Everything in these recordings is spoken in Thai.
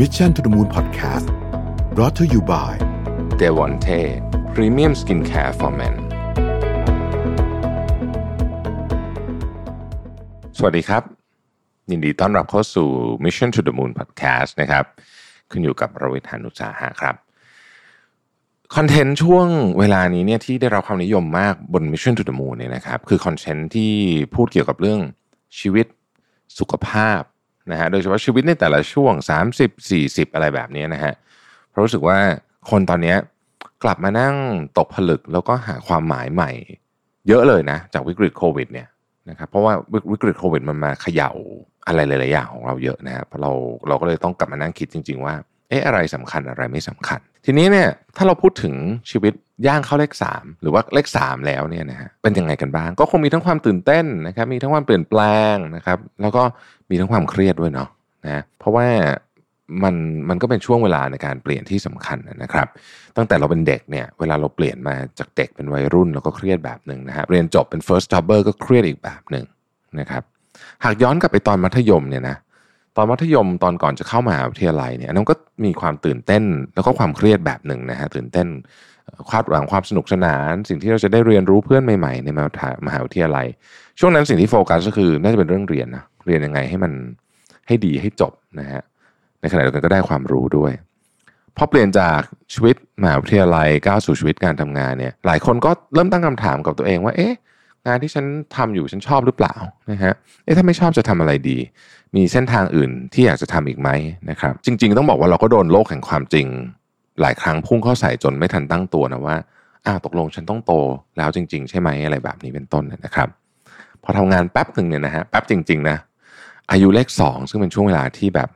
Mission to the Moon Podcast brought to you by d e v o n t e Premium Skincare for Men สวัสดีครับ ยินดีต้อนรับเข้าสู่ Mission to the Moon Podcast นะครับคุณอยู่กับรวิทานุสาหะครับคอนเทนต์ช่วงเวลานี้เนี่ยที่ได้รับความนิยมมากบน Mission to the Moon เนี่ยนะครับคือคอนเทนต์ที่พูดเกี่ยวกับเรื่องชีวิตสุขภาพ นะฮะโดยเฉพาะชีวิตในแต่ละช่วง 30 40 อะไรแบบนี้นะฮะเพราะรู้สึกว่าคนตอนนี้กลับมานั่งตกผลึกแล้วก็หาความหมายใหม่ เยอะเลยนะ จากวิกฤตโควิดเนี่ยนะครับเพราะว่าวิกฤตโควิดมันมาเขย่าอะไรหลายๆอย่างของเราเยอะนะครับเราเราก็เลยต้องกลับมานั่งคิดจริง ๆ ว่าเอ๊ะอะไรสำคัญอะไรไม่สำคัญ ทีนี้เนี่ยถ้าเราพูดถึงชีวิต ย่างเข้าเลขสามหรือว่าเลขสามแล้วเนี่ยนะฮะเป็นยังไงกันบ้าง ก็คงมีทั้งความตื่นเต้นนะครับ มีทั้งความเปลี่ยนแปลงนะครับ แล้วก็มีทั้งความเครียดด้วยเนาะนะเพราะว่ามันมันก็เป็นช่วงเวลาในการเปลี่ยนที่สำคัญนะครับ ตั้งแต่เราเป็นเด็กเนี่ยเวลาเราเปลี่ยนมาจากเด็กเป็นวัยรุ่นเราก็เครียดแบบหนึ่งนะฮะเรียนจบเป็น first jobber ก็เครียดอีกแบบหนึ่งนะครับหากย้อนกลับไปตอนมัธยมเนี่ยนะตอนมัธยมตอนก่อนจะเข้ามหาวิทยาลัยเนี่ยนั่นก็มีความตื่นเต้นแล้วก็ความเครียดแบบหนึ่งนะฮะตื่นเต้น คาดหวังความสนุกสนาน สิ่งที่เราจะได้เรียนรู้เพื่อนใหม่ๆ ในมหาวิทยาลัย ช่วงนั้นสิ่งที่โฟกัสก็คือน่าจะเป็นเรื่องเรียนนะเรียนยังไงให้มันให้ดีให้จบนะฮะในขณะเดียวกันก็ได้ความรู้ด้วยพอเปลี่ยนจากชีวิตมหาวิทยาลัยก้าวสู่ชีวิตการทำงานเนี่ยหลายคนก็เริ่มตั้งคำถามกับตัวเองว่าเอ๊ะงานที่ฉันทำอยู่ฉันชอบหรือเปล่านะฮะเอ๊ะถ้าไม่ชอบจะทำอะไรดี มีเส้นทางอื่นที่อยากจะทำอีกไหมนะครับจริง ๆ ต้องบอกว่าเราก็โดนโลกแห่งความจริง หลายครั้งพุ่งเข้าใส่จนไม่ทันตั้งตัวนะว่าอ้าวตกลงฉันต้องโตแล้วจริง ๆ ใช่ไหมอะไรแบบนี้เป็นต้นนะครับ พอทำงานแป๊บหนึ่งเนี่ยนะฮะแป๊บจริง ๆ นะ อายุเลขสองซึ่งเป็นช่วงเวลาที่แบบ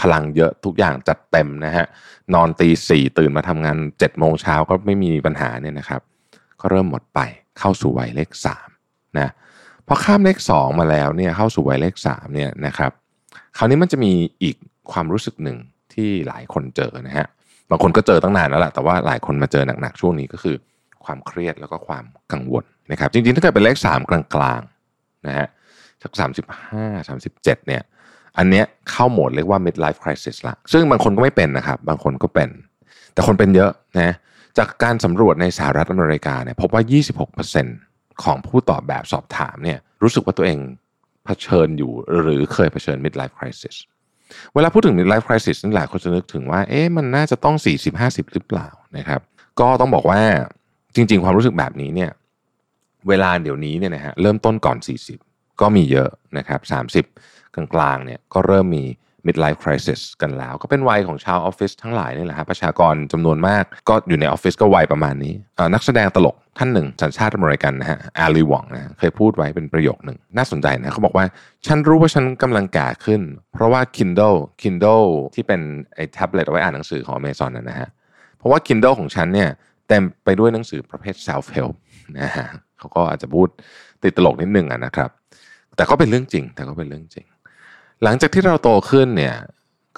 พลังเยอะทุกอย่างจัดเต็มนะฮะนอนตีสี่ตื่นมาทำงานเจ็ดโมงเช้าก็ไม่มีปัญหาเนี่ยนะครับ ก็เริ่มหมดไปเข้าสู่วัยเลขสามนะพอข้ามเลขสองมาแล้วเนี่ยเข้าสู่วัยเลขสามเนี่ยนะครับ คราวนี้มันจะมีอีกความรู้สึกหนึ่งที่หลายคนเจอนะฮะ บางคนก็เจอตั้งนานแล้วแหละแต่ว่าหลายคนมาเจอหนักๆช่วงนี้ก็คือ ความเครียดแล้วก็ความกังวลนะครับ จริงๆถ้าเกิดเป็นเลขสามกลางๆนะฮะสักสามสิบห้าสามสิบเจ็ดเนี่ย อันเนี้ยเข้าโหมดเรียกว่า midlife crisis ละ ซึ่งบางคนก็ไม่เป็นนะครับ บางคนก็เป็น แต่คนเป็นเยอะนะจากการสำรวจในสหรัฐอเมริกาเนี่ยพบว่า 26%ของผู้ตอบแบบสอบถามเนี่ยรู้สึกว่าตัวเองเผชิญอยู่หรือเคยเผชิญ midlife crisis เวลาพูดถึง midlife crisis นี่หลายคนจะนึกถึงว่า เอ๊ะมันน่าจะต้อง 40-50 หรือเปล่านะครับ ก็ต้องบอกว่าจริง ๆ ความรู้สึกแบบนี้เนี่ย เวลาเดี๋ยวนี้เนี่ยนะฮะเริ่มต้นก่อน 40 ก็มีเยอะนะครับ 30 กลางๆเนี่ยก็เริ่มมี midlife crisis กันแล้ว ก็เป็นวัยของชาวออฟฟิศทั้งหลายนี่แหละครับประชากรจำนวนมากก็อยู่ในออฟฟิศก็วัยประมาณนี้ นักแสดงตลกท่านหนึ่ง สัญชาติอเมริกันนะฮะ Ali Wong นะเคยพูดไว้เป็นประโยคหนึ่ง น่าสนใจนะเขาบอกว่า ฉันรู้ว่าฉันกำลังแก่ขึ้น เพราะว่า Kindle Kindle ที่เป็นไอ้แท็บเล็ตเอาไว้อ่านหนังสือของ Amazon นะฮะเพราะว่า Kindle ของฉันเนี่ยเต็มไปด้วยหนังสือประเภท self help นะฮะเขาก็อาจจะพูดติดตลกนิดนึงนะครับ แต่ก็เป็นเรื่องจริง แต่ก็เป็นเรื่องจริง หลังจากที่เราโตขึ้นเนี่ย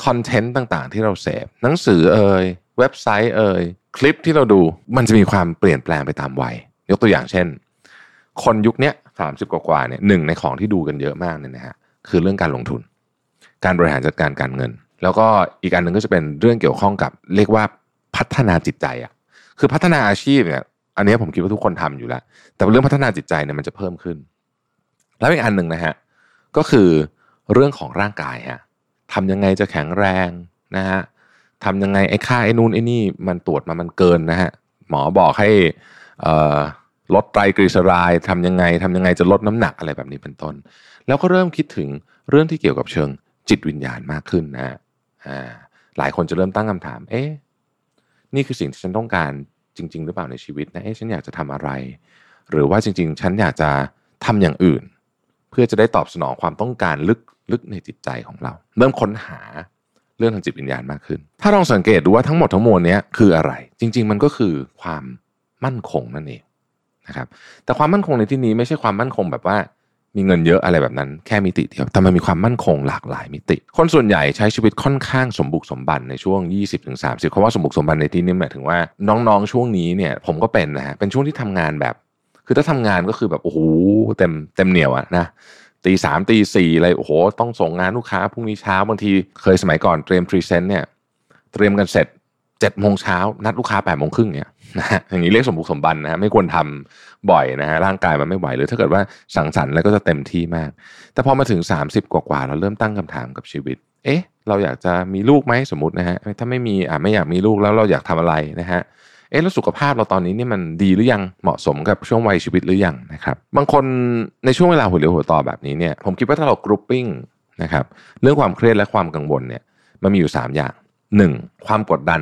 คอนเทนต์ต่างๆ ที่เราเสพหนังสือเอ่ยเว็บไซต์เอ่ยคลิปที่เราดูมันจะมีความเปลี่ยนแปลงไปตามวัย ยกตัวอย่างเช่น คนยุคนี้สามสิบกว่าเนี่ยหนึ่งในของที่ดูกันเยอะมากเนี่ยนะฮะคือเรื่องการลงทุน การบริหารจัดการการเงิน แล้วก็อีกอันหนึ่งก็จะเป็นเรื่องเกี่ยวข้องกับเรียกว่าพัฒนาจิตใจอะคือพัฒนาอาชีพเนี่ยอันนี้ผมคิดว่าทุกคนทำอยู่แล้ว แต่เรื่องพัฒนาจิตใจเนี่ยมันจะเพิ่มขึ้น แล้วอีกอันหนึ่งนะฮะก็คือ เรื่องของร่างกายฮะทำยังไงจะแข็งแรงนะฮะทำยังไงไอ้ค่าไอ้นู่นไอ้นี่มันตรวจมามันเกินนะฮะหมอบอกให้ลดไตรกลีเซอไรด์ทำยังไงทำยังไงจะลดน้ำหนักอะไรแบบนี้เป็นต้น แล้วก็เริ่มคิดถึงเรื่องที่เกี่ยวกับเชิงจิตวิญญาณมากขึ้นนะอ่าหลายคนจะเริ่มตั้งคำถาม เอ๊ะนี่คือสิ่งที่ฉันต้องการจริง ๆ หรือเปล่าในชีวิตนะเอ๊ะฉันอยากจะทำอะไร หรือว่าจริง ๆ ฉันอยากจะทำอย่างอื่น เพื่อจะได้ตอบสนองความต้องการลึก ลึกในจิตใจของเรา เริ่มค้นหาเรื่องทางจิตวิญญาณมากขึ้น ถ้าลองสังเกตดูว่าทั้งหมดทั้งมวลนี้คืออะไร จริง ๆ มันก็คือความมั่นคงนั่นเองนะครับ แต่ความมั่นคงในที่นี้ไม่ใช่ความมั่นคงแบบว่ามีเงินเยอะอะไรแบบนั้นแค่มิติเดียว แต่มันมีความมั่นคงหลากหลายมิติ คนส่วนใหญ่ใช้ชีวิตค่อนข้างสมบุกสมบันในช่วง 20-30เพราะว่าสมบุกสมบันในที่นี้หมายถึงว่าน้องๆช่วงนี้เนี่ยผมก็เป็นนะฮะเป็นช่วงที่ทำงานแบบ คือถ้าทำงานก็คือแบบโอ้โหเต็มเต็มเหนี่ยวอะนะ ตีสามตีสี่อะไรโอ้โหต้องส่งงานลูกค้าพรุ่งนี้เช้าบางทีเคยสมัยก่อนเตรียม present เนี่ยเตรียมกันเสร็จเจ็ดโมงเช้านัดลูกค้าแปดโมงครึ่งเนี่ยนะฮะอย่างนี้เรียกสมบุกสมบันนะฮะไม่ควรทำบ่อยนะฮะร่างกายมันไม่ไหวหรือถ้าเกิดว่าสังสรรค์แล้วก็จะเต็มที่มาก แต่พอมาถึง 30 กว่าๆเราเริ่มตั้งคำถามกับชีวิต เอ๊ะ เราอยากจะมีลูกไหมสมมตินะฮะถ้าไม่มีอ่าไม่อยากมีลูกแล้วเราอยากทำอะไรนะฮะ เอ๊ะแล้วสุขภาพเราตอนนี้นี่มันดีหรือยังเหมาะสมกับช่วงวัยชีวิตหรือยังนะครับ บางคนในช่วงเวลาหัวเลี้ยวหัวต่อแบบนี้เนี่ยผมคิดว่าถ้าเรา grouping นะครับเรื่องความเครียดและความกังวลเนี่ยมันมีอยู่ 3 อย่าง 1. ความกดดัน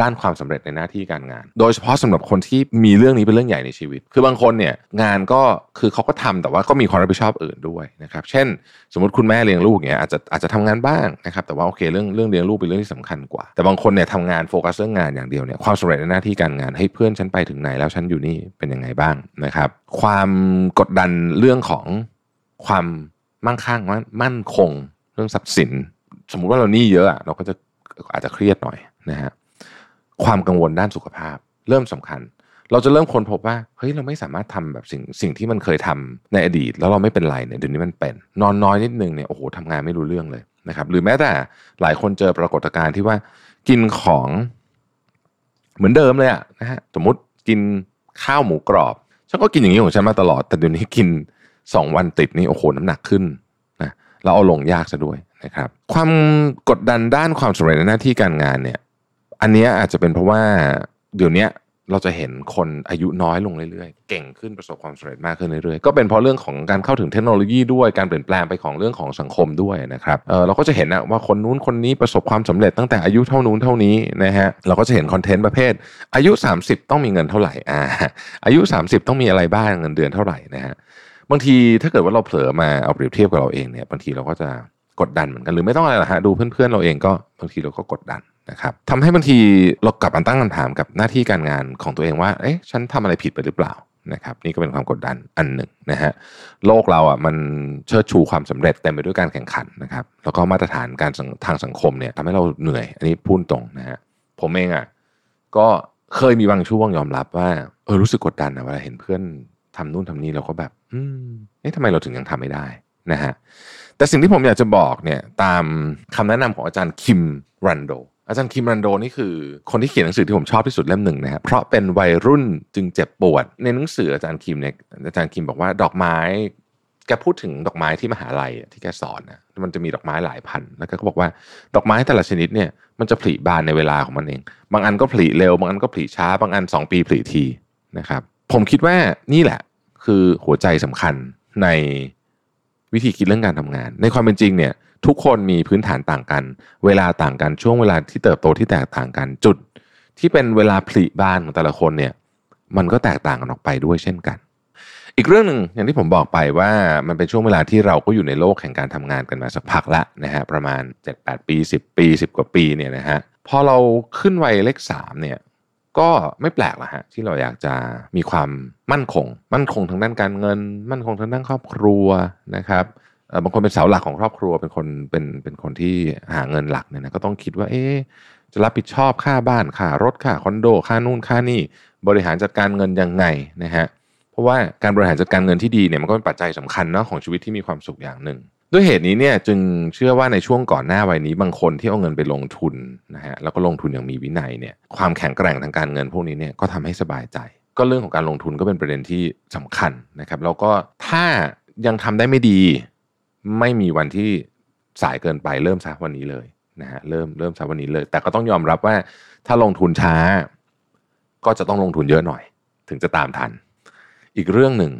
ด้านความสำเร็จในหน้าที่การงาน โดยเฉพาะสำหรับคนที่มีเรื่องนี้เป็นเรื่องใหญ่ในชีวิต คือบางคนเนี่ยงานก็คือเขาก็ทำแต่ว่าก็มีความรับผิดชอบอื่นด้วยนะครับ เช่น สมมติคุณแม่เลี้ยงลูกเงี้ยอาจจะอาจจะทำงานบ้างนะครับ แต่ว่าโอเคเรื่องเรื่องเลี้ยงลูกเป็นเรื่องที่สำคัญกว่า แต่บางคนเนี่ยทำงานโฟกัสเรื่องงานอย่างเดียวเนี่ยความสำเร็จในหน้าที่การงานเฮ้ยเพื่อนฉันไปถึงไหนแล้วฉันอยู่นี่เป็นยังไงบ้างนะครับ ความกดดันเรื่องของความมั่งคั่งมั่นคง เรื่องทรัพย์สิน สมมุติว่าเรานี่เยอะเราก็จะอาจจะเครียดหน่อยนะฮะ ความกังวลด้านสุขภาพ เริ่มสำคัญ เราจะเริ่มค้นพบว่าเฮ้ยเราไม่สามารถทำแบบสิ่งสิ่งที่มันเคยทำในอดีต แล้วเราไม่เป็นไรเนี่ยเดี๋ยวนี้มันเป็น นอนน้อยนิดนึงเนี่ยโอ้โหทำงานไม่รู้เรื่องเลยนะครับ หรือแม้แต่หลายคนเจอปรากฏการณ์ที่ว่ากินของเหมือนเดิมเลยอะนะฮะสมมติกินข้าวหมูกรอบฉันก็กินอย่างนี้ของฉันมาตลอด แต่เดี๋ยวนี้กินสองวันติดนี่โอ้โหน้ำหนักขึ้นนะเราเอาลงยากซะด้วยนะครับ ความกดดันด้านความสำเร็จในหน้าที่การงานเนี่ย อันนี้อาจจะเป็นเพราะว่าเดี๋ยวนี้เราจะเห็นคนอายุน้อยลงเรื่อยๆ เก่งขึ้นประสบความสำเร็จมากขึ้นเรื่อยๆ ก็เป็นเพราะเรื่องของการเข้าถึงเทคโนโลยีด้วยการเปลี่ยนแปลงไปของเรื่องของสังคมด้วยนะครับเเราก็จะเห็นนะว่าคนนู้นคนนี้ประสบความสำเร็จตั้งแต่อายุเท่านู้นเท่านี้นะฮะเราก็จะเห็นคอนเทนต์ประเภท อายุ 30 ต้องมีเงินเท่าไหร่อ่าอายุ 30 ต้องมีอะไรบ้างเงินเดือนเท่าไหร่นะฮะบางทีถ้าเกิดว่าเราเผลอมาเอาเปรียบเทียบกับเราเองเนี่ยบางทีเราก็จะกดดันเหมือนกันหรือไม่ต้องอะไรหรอกฮะดูเพื่อนๆเราเองก็บางทีเราก็กดดัน นะครับทำให้บางทีเรากลับมาตั้งคำถามกับหน้าที่การงานของตัวเองว่า เอ๊ะ ฉันทำอะไรผิดไปหรือเปล่านะครับ นี่ก็เป็นความกดดันอันหนึ่งนะฮะ โลกเราอะมันเชิดชูความสำเร็จเต็มไปด้วยการแข่งขันนะครับ แล้วก็มาตรฐานการทางสังคมเนี่ยทำให้เราเหนื่อย อันนี้พูดตรงนะฮะ ผมเองอะก็เคยมีบางช่วงยอมรับว่าเออรู้สึกกดดันนะเวลาเห็นเพื่อนทำนู่นทำนี่เราก็แบบ อืม เอ๊ะทำไมเราถึงยังทำไม่ได้นะฮะ แต่สิ่งที่ผมอยากจะบอกเนี่ยตามคำแนะนำของอาจารย์คิมรันโด อาจารย์คิมรันโดนี่คือคนที่เขียนหนังสือที่ผมชอบที่สุดเล่มหนึ่งนะครับเพราะเป็นวัยรุ่นจึงเจ็บปวด ในหนังสืออาจารย์คิมเนี่ยอาจารย์คิมบอกว่าดอกไม้แกพูดถึงดอกไม้ที่มหาลัยที่แกสอนนะมันจะมีดอกไม้หลายพันแล้วก็บอกว่าดอกไม้แต่ละชนิดเนี่ยมันจะผลิบานในเวลาของมันเอง บางอันก็ผลิเร็ว บางอันก็ผลิช้า บางอัน 2 ปีผลิทีนะครับ ผมคิดว่านี่แหละคือหัวใจสำคัญใน วิธีคิดเรื่องการทำงาน ในความเป็นจริงเนี่ยทุกคนมีพื้นฐานต่างกัน เวลาต่างกันช่วงเวลาที่เติบโตที่แตกต่างกันจุด ที่เป็นเวลาผลิบานของแต่ละคนเนี่ยมันก็แตกต่างกันออกไปด้วยเช่นกัน อีกเรื่องหนึ่งอย่างที่ผมบอกไปว่ามันเป็นช่วงเวลาที่เราก็อยู่ในโลกแห่งการทำงานกันมาสักพักละนะฮะประมาณ 7-8 ปี 10 ปี 10 กว่าปีเนี่ยนะฮะพอเราขึ้นวัยเลขสามเนี่ย ก็ไม่แปลกละฮะที่เราอยากจะมีความมั่นคง มั่นคงทางด้านการเงิน มั่นคงทางด้านครอบครัวนะครับบางคนเป็นเสาหลักของครอบครัวเป็นคนเป็นเป็นคนที่หาเงินหลักเนี่ยนะก็ต้องคิดว่าเอ๊จะรับผิดชอบค่าบ้านค่ารถค่าคอนโดค่านู่นค่านี่บริหารจัดการเงินยังไงนะฮะเพราะว่าการบริหารจัดการเงินที่ดีเนี่ยมันก็เป็นปัจจัยสำคัญเนาะของชีวิตที่มีความสุขอย่างหนึ่ง ด้วยเหตุนี้เนี่ยจึงเชื่อว่าในช่วงก่อนหน้าวัยนี้บางคนที่เอาเงินไปลงทุนนะฮะแล้วก็ลงทุนอย่างมีวินัยเนี่ยความแข็งแกร่งทางการเงินพวกนี้เนี่ยก็ทำให้สบายใจ ก็เรื่องของการลงทุนก็เป็นประเด็นที่สำคัญนะครับแล้วก็ถ้ายังทำได้ไม่ดี ไม่มีวันที่สายเกินไปเริ่มซะวันนี้เลยนะฮะเริ่มเริ่มซะวันนี้เลย แต่ก็ต้องยอมรับว่าถ้าลงทุนช้า ก็จะต้องลงทุนเยอะหน่อย ถึงจะตามทัน อีกเรื่องหนึ่ง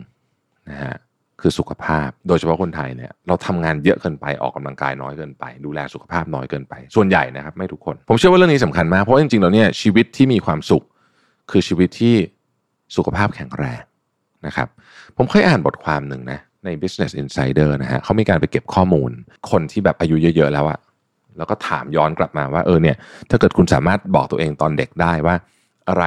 นะฮะ คือสุขภาพ โดยเฉพาะคนไทยเนี่ยเราทำงานเยอะเกินไปออกกำลังกายน้อยเกินไป ดูแลสุขภาพน้อยเกินไป ส่วนใหญ่นะครับไม่ทุกคน ผมเชื่อว่าเรื่องนี้สำคัญมากเพราะจริงๆแล้วเนี่ยชีวิตที่มีความสุข คือชีวิตที่สุขภาพแข็งแรงนะครับผมเคยอ่านบทความหนึ่งนะใน Business Insider นะฮะเขามีการไปเก็บข้อมูล คนที่แบบอายุเยอะๆแล้วอะแล้วก็ถามย้อนกลับมาว่าเออเนี่ยถ้าเกิดคุณสามารถบอกตัวเองตอนเด็กได้ว่า อะไร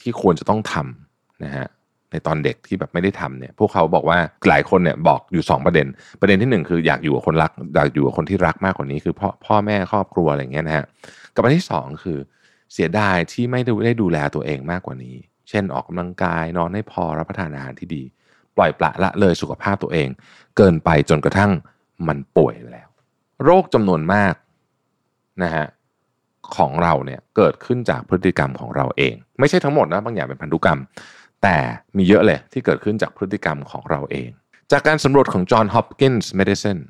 ที่ควรจะต้องทำนะฮะ ในตอนเด็กที่แบบไม่ได้ทำเนี่ย พวกเขาบอกว่าหลายคนเนี่ยบอกอยู่ 2 ประเด็น ประเด็นที่ 1 คืออยากอยู่กับคนรักอยากอยู่กับคนที่รักมากกว่านี้คือพ่อพ่อแม่ครอบครัวอะไรเงี้ยนะฮะกับประเด็นที่ 2 คือเสียดายที่ไม่ได้ดูแลตัวเองมากกว่านี้ เช่นออกกำลังกายนอนให้พอรับประทานอาหารที่ดี ปล่อยปละละเลยสุขภาพตัวเอง เกินไปจนกระทั่งมันป่วยแล้ว โรคจำนวนมากนะฮะของเราเนี่ยเกิดขึ้นจากพฤติกรรมของเราเอง ไม่ใช่ทั้งหมดนะบางอย่างเป็นพันธุกรรม แต่มีเยอะเลยที่เกิดขึ้นจากพฤติกรรมของเราเอง จากการสำรวจของ John Hopkins Medicine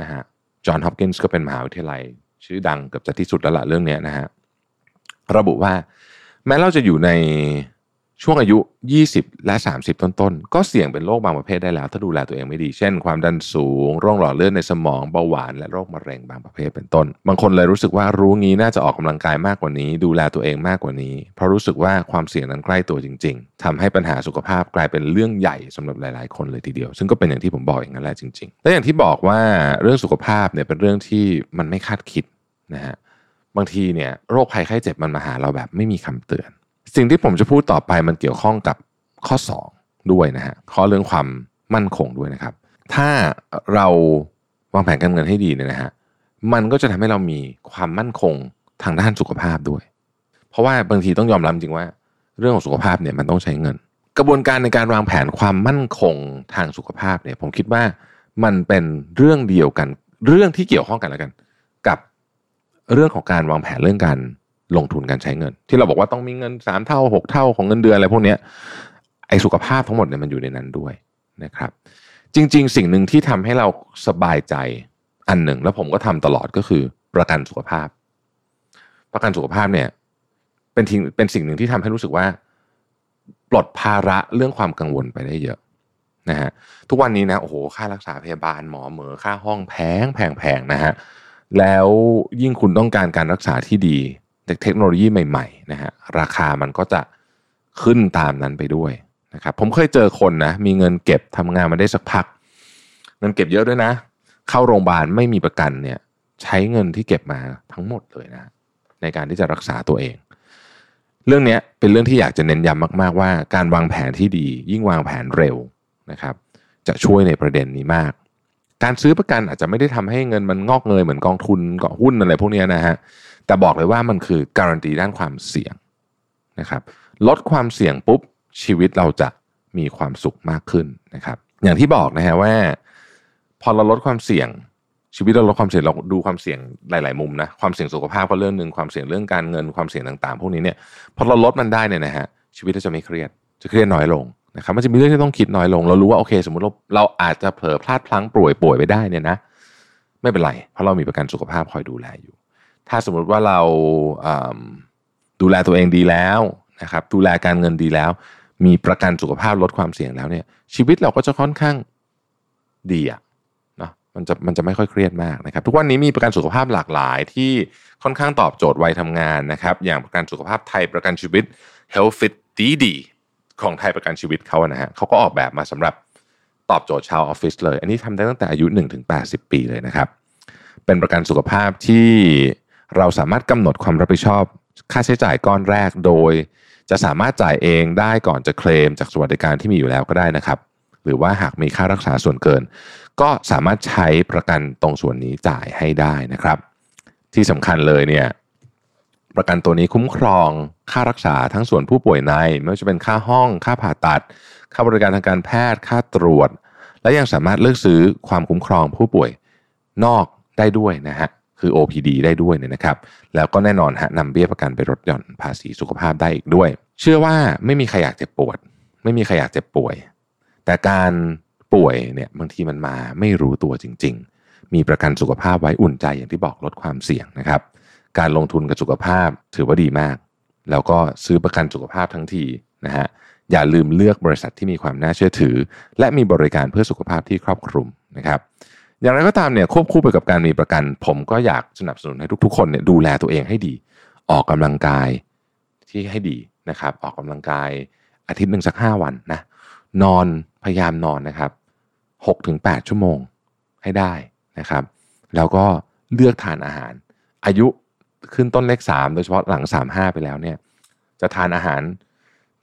นะฮะจอห์นฮอปกินส์ก็เป็นมหาวิทยาลัย ชื่อดังเกือบจะที่สุดแล้วละเรื่องนี้นะฮะ ระบุว่า แม้เราจะอยู่ใน ช่วงอายุ 20 และ 30 ต้นๆ ก็เสี่ยงเป็นโรคบางประเภทได้แล้ว ถ้าดูแลตัวเองไม่ดี เช่น ความดันสูง โรคหลอดเลือดในสมอง เบาหวาน และโรคมะเร็งบางประเภทเป็นต้น บางคนเลยรู้สึกว่ารู้งี้น่าจะออกกำลังกายมากกว่านี้ ดูแลตัวเองมากกว่านี้ เพราะรู้สึกว่าความเสี่ยงนั้นใกล้ตัวจริง ๆทำให้ปัญหาสุขภาพกลายเป็นเรื่องใหญ่สำหรับหลายๆ คนเลยทีเดียว ซึ่งก็เป็นอย่างที่ผมบอกอย่างนั้นแหละจริง ๆ และอย่างที่บอกว่าเรื่องสุขภาพเนี่ยเป็นเรื่องที่มันไม่คาดคิดนะฮะ บางทีเนี่ยโรคภัยไข้เจ็บมันมาหาเราแบบไม่มีคำเตือน สิ่งที่ผมจะพูดต่อไปมันเกี่ยวข้องกับข้อ 2 ด้วยนะฮะข้อเรื่องความมั่นคงด้วยนะครับ ถ้าเราวางแผนการเงินให้ดีเนี่ยนะฮะมันก็จะทำให้เรามีความมั่นคงทางด้านสุขภาพด้วย เพราะว่าบางทีต้องยอมรับจริงว่า เรื่องของสุขภาพเนี่ยมันต้องใช้เงิน กระบวนการในการวางแผนความมั่นคงทางสุขภาพเนี่ย ผมคิดว่ามันเป็นเรื่องเดียวกัน เรื่องที่เกี่ยวข้องกันแล้วกัน กับเรื่องของการวางแผนเรื่องการ ลงทุนการใช้เงิน ที่เราบอกว่าต้องมีเงินสามเท่าหกเท่าของเงินเดือนอะไรพวกนี้ไอ้สุขภาพทั้งหมดเนี่ยมันอยู่ในนั้นด้วยนะครับ จริง ๆ สิ่งหนึ่งที่ทำให้เราสบายใจอันหนึ่ง แล้วผมก็ทำตลอดก็คือประกันสุขภาพ ประกันสุขภาพเนี่ยเป็นทิ้งเป็นสิ่งหนึ่งที่ทำให้รู้สึกว่า ปลดภาระเรื่องความกังวลไปได้เยอะนะฮะทุกวันนี้นะโอ้โหค่ารักษาพยาบาลหมอเหมอค่าห้องแพงแพงแพงนะฮะแล้วยิ่งคุณต้องการการรักษาที่ดี เทคโนโลยีใหม่ๆนะฮะราคามันก็จะขึ้นตามนั้นไปด้วยนะครับผมเคยเจอคนนะมีเงินเก็บทำงานมาได้สักพัก เงินเก็บเยอะด้วยนะ เข้าโรงพยาบาลไม่มีประกันเนี่ยใช้เงินที่เก็บมาทั้งหมดเลยนะ ในการที่จะรักษาตัวเอง เรื่องนี้เป็นเรื่องที่อยากจะเน้นย้ำมาก ๆ ว่าการวางแผนที่ดี ยิ่งวางแผนเร็วนะครับ จะช่วยในประเด็นนี้มาก การซื้อประกันอาจจะไม่ได้ทำให้เงินมันงอกเงยเหมือนกองทุนกองหุ้นอะไรพวกนี้นะฮะ แต่บอกเลยว่ามันคือการันตีด้านความเสี่ยงนะครับ ลดความเสี่ยงปุ๊บชีวิตเราจะมีความสุขมากขึ้นนะครับ อย่างที่บอกนะฮะว่า พอเราลดความเสี่ยง ชีวิตเราลดความเสี่ยงเราดูความเสี่ยงหลาย ๆ มุมนะความเสี่ยงสุขภาพก็เรื่องหนึ่งความเสี่ยงเรื่องการเงินความเสี่ยงต่างๆ พวกนี้เนี่ยพอเราลดมันได้เนี่ยนะฮะชีวิตเราจะไม่เครียดจะเครียดน้อยลงนะครับมันจะมีเรื่องที่ต้องคิดน้อยลง เรารู้ว่าโอเค สมมติเราเราอาจจะเผลอพลาดพลั้งป่วยป่วยไปได้เนี่ยนะ ไม่เป็นไร เพราะเรามีประกันสุขภาพคอยดูแลอยู่ ถ้าสมมติว่าเราดูแลตัวเองดีแล้วนะครับ ดูแลการเงินดีแล้ว มีประกันสุขภาพลดความเสี่ยงแล้วเนี่ย ชีวิตเราก็จะค่อนข้างดีอะนะมันจะมันจะไม่ค่อยเครียดมากนะครับ ทุกวันนี้มีประกันสุขภาพหลากหลายที่ค่อนข้างตอบโจทย์วัยทำงานนะครับ อย่างประกันสุขภาพไทยประกันชีวิต Health Fit ดีดีของไทยประกันชีวิตเขานะฮะเขาก็ออกแบบมาสำหรับตอบโจทย์ชาวออฟฟิศเลย อันนี้ทำได้ตั้งแต่อายุ1ถึง80 ปีเลยนะครับ เป็นประกันสุขภาพที่ เราสามารถกำหนดความรับผิดชอบ ค่าใช้จ่ายก้อนแรกโดย จะสามารถจ่ายเองได้ก่อนจะเคลม จากสวัสดิการที่มีอยู่แล้วก็ได้นะครับ หรือว่าหากมีค่ารักษาส่วนเกิน ก็สามารถใช้ประกันตรงส่วนนี้จ่ายให้ได้นะครับ ที่สำคัญเลยเนี่ยประกันตัวนี้คุ้มครองค่ารักษาทั้งส่วนผู้ป่วยใน ไม่ว่าจะเป็นค่าห้อง ค่าผ่าตัด ค่าบริการทางการแพทย์ ค่าตรวจ และยังสามารถเลือกซื้อความคุ้มครองผู้ป่วยนอกได้ด้วยนะฮะ คือ OPD ได้ด้วยเนี่ยนะครับ แล้วก็แน่นอนฮะนำเบี้ยประกันไปลดหย่อนภาษีสุขภาพได้อีกด้วย เชื่อว่าไม่มีใครอยากเจ็บปวด ไม่มีใครอยากเจ็บป่วย แต่การป่วยเนี่ยบางทีมันมาไม่รู้ตัวจริง ๆ มีประกันสุขภาพไว้อุ่นใจอย่างที่บอกลดความเสี่ยงนะครับ การลงทุนกับสุขภาพถือว่าดีมาก แล้วก็ซื้อประกันสุขภาพทั้งทีนะฮะอย่าลืมเลือกบริษัทที่มีความน่าเชื่อถือ และมีบริการเพื่อสุขภาพที่ครอบคลุมนะครับ อย่างไรก็ตามเนี่ยควบคู่ไปกับการมีประกัน ผมก็อยากสนับสนุนให้ทุก ๆ คนเนี่ยดูแลตัวเองให้ดี ออกกำลังกายที่ให้ดีนะครับ ออกกำลังกายอาทิตย์หนึ่งสักห้าวันนะนอนพยายามนอนนะครับหกถึงแปดชั่วโมงให้ได้นะครับ แล้วก็เลือกทานอาหาร อายุขึ้นต้นเลขสามโดยเฉพาะหลังสามห้าไปแล้วเนี่ยจะทานอาหาร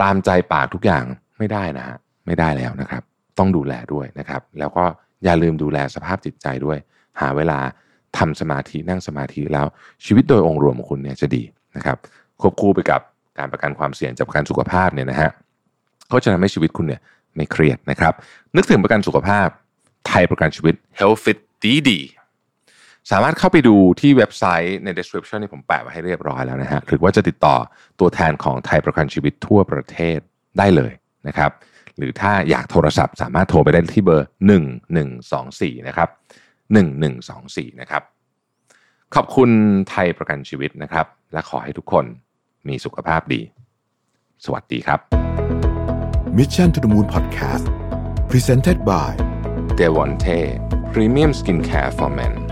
ตามใจปากทุกอย่างไม่ได้นะฮะไม่ได้แล้วนะครับ ต้องดูแลด้วยนะครับ แล้วก็ อย่าลืมดูแลสภาพจิตใจด้วย หาเวลาทำสมาธินั่งสมาธิแล้วชีวิตโดยองค์รวมของคุณเนี่ยจะดีนะครับควบคู่ไปกับการประกันความเสี่ยงจากประกันสุขภาพเนี่ยนะฮะก็จะทำให้ชีวิตคุณเนี่ยไม่เครียดนะครับ นึกถึงประกันสุขภาพ ไทยประกันชีวิต Health Fit ดีดีสามารถเข้าไปดูที่เว็บไซต์ใน description ที่ผมแปะไว้ให้เรียบร้อยแล้วนะฮะหรือว่าจะติดต่อตัวแทนของไทยประกันชีวิตทั่วประเทศได้เลยนะครับ หรือถ้าอยากโทรศัพท์สามารถโทรไปได้ที่เบอร์ 1124 นะครับ 1124 นะครับ ขอบคุณไทยประกันชีวิตนะครับ และขอให้ทุกคนมีสุขภาพดี สวัสดีครับ Mission to the Moon Podcast Presented by d e v o n t e Premium Skincare for Men